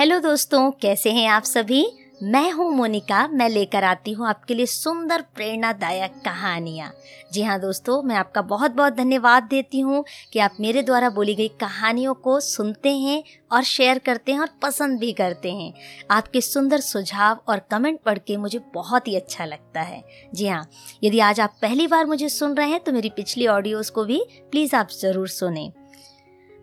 Hello दोस्तों, कैसे हैं आप सभी? मैं हूँ मोनिका, मैं लेकर आती हूँ आपके लिए सुंदर प्रेरणादायक कहानियाँ। जी हाँ दोस्तों, मैं आपका बहुत बहुत धन्यवाद देती हूँ कि आप मेरे द्वारा बोली गई कहानियों को सुनते हैं और शेयर करते हैं और पसंद भी करते हैं। आपके सुंदर सुझाव और कमेंट पढ़ के मुझे बहुत ही अच्छा लगता है। जी हाँ यदि आज आप पहली बार मुझे सुन रहे हैं तो मेरी पिछली ऑडियोज़ को भी प्लीज़ आप ज़रूर सुने।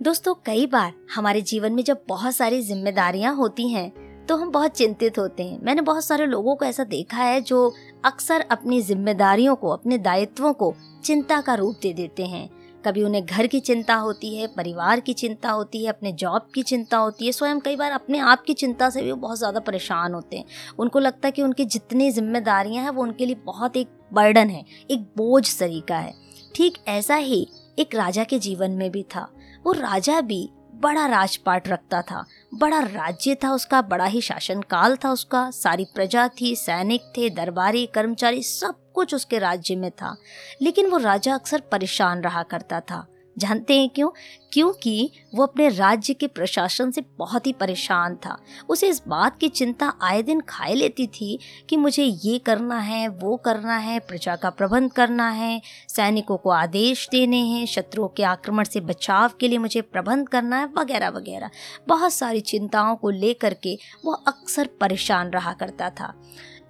दोस्तों, कई बार हमारे जीवन में जब बहुत सारी जिम्मेदारियाँ होती हैं तो हम बहुत चिंतित होते हैं। मैंने बहुत सारे लोगों को ऐसा देखा है जो अक्सर अपनी जिम्मेदारियों को, अपने दायित्वों को चिंता का रूप दे देते हैं। कभी उन्हें घर की चिंता होती है, परिवार की चिंता होती है, अपने जॉब की चिंता होती है, स्वयं कई बार अपने आप की चिंता से भी वो बहुत ज़्यादा परेशान होते हैं। उनको लगता है कि उनकी जितनी जिम्मेदारियाँ हैं, वो उनके लिए बहुत एक बर्डन है, एक बोझ सरीका है। ठीक ऐसा ही एक राजा के जीवन में भी था। वो राजा भी बड़ा राजपाट रखता था, बड़ा राज्य था उसका, बड़ा ही शासन काल था उसका। सारी प्रजा थी, सैनिक थे, दरबारी, कर्मचारी, सब कुछ उसके राज्य में था। लेकिन वो राजा अक्सर परेशान रहा करता था। जानते हैं क्यों? क्योंकि वो अपने राज्य के प्रशासन से बहुत ही परेशान था। उसे इस बात की चिंता आए दिन खाए लेती थी कि मुझे ये करना है, वो करना है, प्रजा का प्रबंध करना है, सैनिकों को आदेश देने हैं, शत्रुओं के आक्रमण से बचाव के लिए मुझे प्रबंध करना है, वगैरह वगैरह। बहुत सारी चिंताओं को लेकर के वो अक्सर परेशान रहा करता था।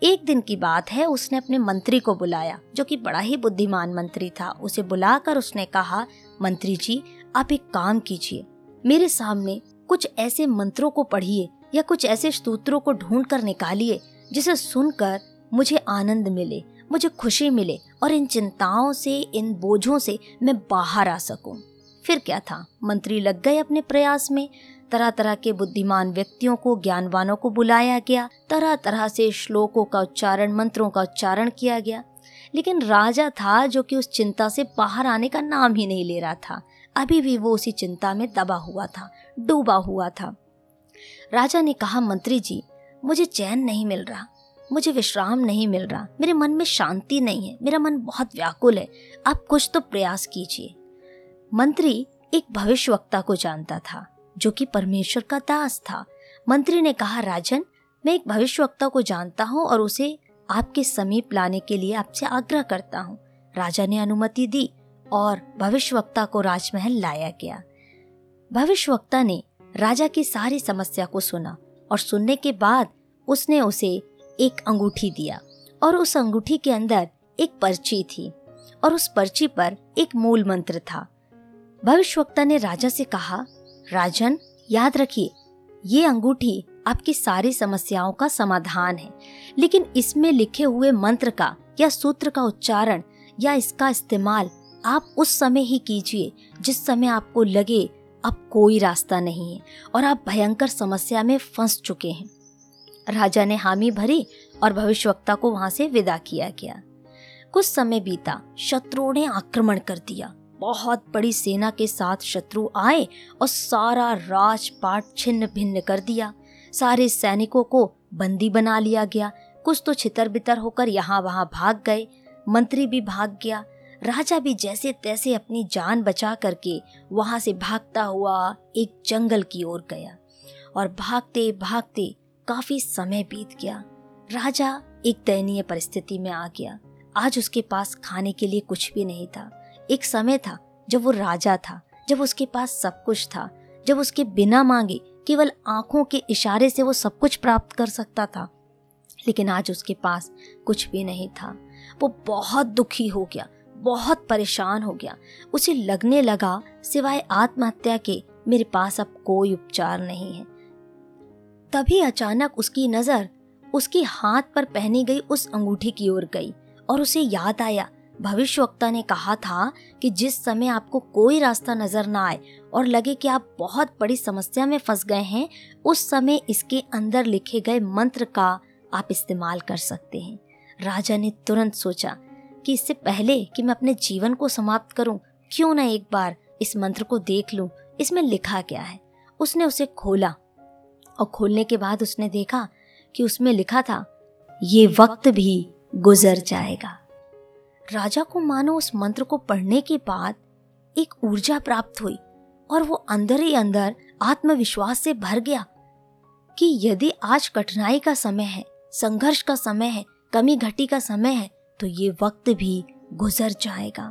एक दिन की बात है, उसने अपने मंत्री को बुलाया, जो कि बड़ा ही बुद्धिमान मंत्री था। उसे बुलाकर उसने कहा मंत्री जी, आप एक काम कीजिए। मेरे सामने कुछ ऐसे मंत्रों को पढ़िए या कुछ ऐसे स्तोत्रों को ढूंढ कर निकालिए, जिसे सुनकर मुझे आनंद मिले, मुझे खुशी मिले और इन चिंताओं से, इन बोझों से मैं बाहर आ सकूँ। फिर क्या था? मंत्री लग गए अपने प्रयास में। तरह तरह के बुद्धिमान व्यक्तियों को, ज्ञानवानों को बुलाया गया। तरह तरह से श्लोकों का उच्चारण, मंत्रों का उच्चारण किया गया। लेकिन राजा था जो कि उस चिंता से बाहर आने का नाम ही नहीं ले रहा था। अभी भी वो उसी चिंता में दबा हुआ था, डूबा हुआ था। राजा ने कहा, मंत्री जी, मुझे चैन नहीं मिल रहा, मुझे विश्राम नहीं मिल रहा, मेरे मन में शांति नहीं है, मेरा मन बहुत व्याकुल है, आप कुछ तो प्रयास कीजिए। मंत्री एक भविष्यवक्ता को जानता था, जो कि परमेश्वर का दास था। मंत्री ने कहा, राजन, मैं एक भविष्यवक्ता को जानता हूँ और उसे आपके समीप लाने के लिए आपसे आग्रह करता हूँ। राजा ने अनुमति दी और भविष्यवक्ता को राजमहल लाया गया। भविष्यवक्ता ने राजा की सारी समस्या को सुना और सुनने के बाद उसने उसे एक अंगूठी दिया और उस अंगूठी के अंदर एक पर्ची थी और उस पर्ची पर एक मूल मंत्र था। भविष्यवक्ता ने राजा से कहा, राजन, याद रखिए, ये अंगूठी आपकी सारी समस्याओं का समाधान है। लेकिन इसमें लिखे हुए मंत्र का या सूत्र का उच्चारण या इसका इस्तेमाल आप उस समय ही कीजिए, जिस समय आपको लगे अब कोई रास्ता नहीं है और आप भयंकर समस्या में फंस चुके हैं। राजा ने हामी भरी और भविष्यवक्ता को वहाँ से विदा किया गया। कुछ समय बीता, शत्रुओं ने आक्रमण कर दिया। बहुत बड़ी सेना के साथ शत्रु आए और सारा राजपाट छिन्न भिन्न कर दिया। सारे सैनिकों को बंदी बना लिया गया। कुछ तो छितर बितर होकर यहाँ वहाँ भाग गए, मंत्री भी भाग गया, राजा भी जैसे तैसे अपनी जान बचा करके वहाँ से भागता हुआ एक जंगल की ओर गया और भागते भागते काफ़ी समय बीत गया। राजा एक दयनीय परिस्थिति में आ गया। आज उसके पास खाने के लिए कुछ भी नहीं था। एक समय था जब वो राजा था, जब उसके पास सब कुछ था जब उसके बिना मांगे, केवल आँखों के इशारे से वो सब कुछ प्राप्त कर सकता था। लेकिन आज उसके पास कुछ भी नहीं था। वो बहुत दुखी हो गया, बहुत परेशान हो गया। उसे लगने लगा, सिवाय आत्महत्या के, मेरे पास अब कोई उपचार नहीं है। तभी अचानक उसकी नज़र, उसकी हाथ पर पहनी गई उस अंगूठी की ओर गई और उसे याद आया भविष्यवक्ता ने कहा था कि जिस समय आपको कोई रास्ता नज़र ना आए और लगे कि आप बहुत बड़ी समस्या में फंस गए हैं, उस समय इसके अंदर लिखे गए मंत्र का आप इस्तेमाल कर सकते हैं। राजा ने तुरंत सोचा कि इससे पहले कि मैं अपने जीवन को समाप्त करूँ, क्यों ना एक बार इस मंत्र को देख लूँ, इसमें लिखा क्या है? उसने उसे खोला और खोलने के बाद उसने देखा कि उसमें लिखा था, ये वक्त भी गुजर जाएगा। राजा को मानो उस मंत्र को पढ़ने के बाद एक ऊर्जा प्राप्त हुई और वो अंदर ही अंदर आत्मविश्वास से भर गया कि यदि आज कठिनाई का समय है, संघर्ष का समय है, कमी घटी का समय है तो ये वक्त भी गुजर जाएगा।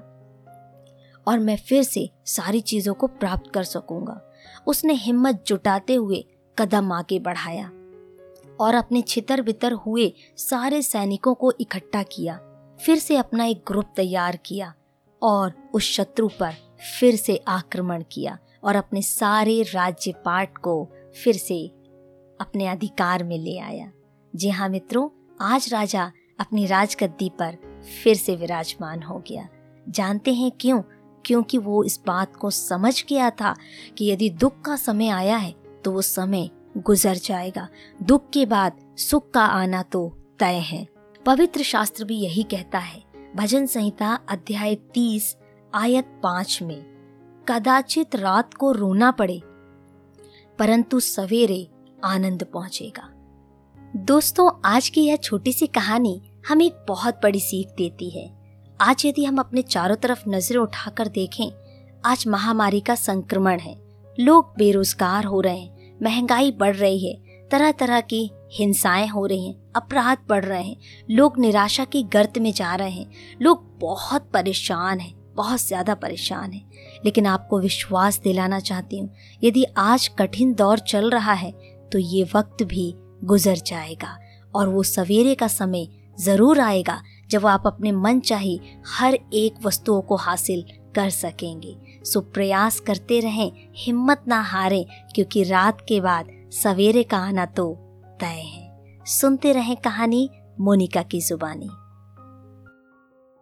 और मैं फिर से सारी चीज़ों को प्राप्त कर सकूँगा। उसने हिम्मत जुटाते हुए कदम आगे बढ़ाया और अपने छितर बितर हुए सारे सैनिकों को इकट्ठा किया। फिर से अपना एक ग्रुप तैयार किया और उस शत्रु पर फिर से आक्रमण किया और अपने सारे राज्य पाठ को फिर से अपने अधिकार में ले आया। जी हाँ मित्रों, आज राजा अपनी राजगद्दी पर फिर से विराजमान हो गया। जानते हैं क्यों? क्योंकि वो इस बात को समझ गया था कि यदि दुख का समय आया है तो वो समय गुजर जाएगा। दुख के बाद सुख का आना तो तय है। पवित्र शास्त्र भी यही कहता है। भजन संहिता अध्याय तीस, आयत पाँच में, कदाचित रात को रोना पड़े, परंतु सवेरे आनंद पहुंचेगा। दोस्तों, आज की यह छोटी सी कहानी हमें एक बहुत बड़ी सीख देती है। आज यदि हम अपने चारों तरफ़ नज़रें उठाकर देखें, आज महामारी का संक्रमण है। लोग बेरोजगार हो रहे हैं, महँगाई बढ़ रही है तरह तरह की हिंसाएँ हो रही हैं, अपराध बढ़ रहे हैं, लोग निराशा की गर्त में जा रहे हैं, लोग बहुत परेशान हैं, बहुत ज़्यादा परेशान हैं। लेकिन आपको विश्वास दिलाना चाहती हूँ, यदि आज कठिन दौर चल रहा है तो ये वक्त भी गुजर जाएगा और वो सवेरे का समय ज़रूर आएगा जब आप अपने मन चाही हर एक वस्तुओं को हासिल कर सकेंगे। सो प्रयास करते रहें, हिम्मत ना हारें, क्योंकि रात के बाद सवेरे का आना तो तय है। सुनते रहें कहानी मोनिका की जुबानी।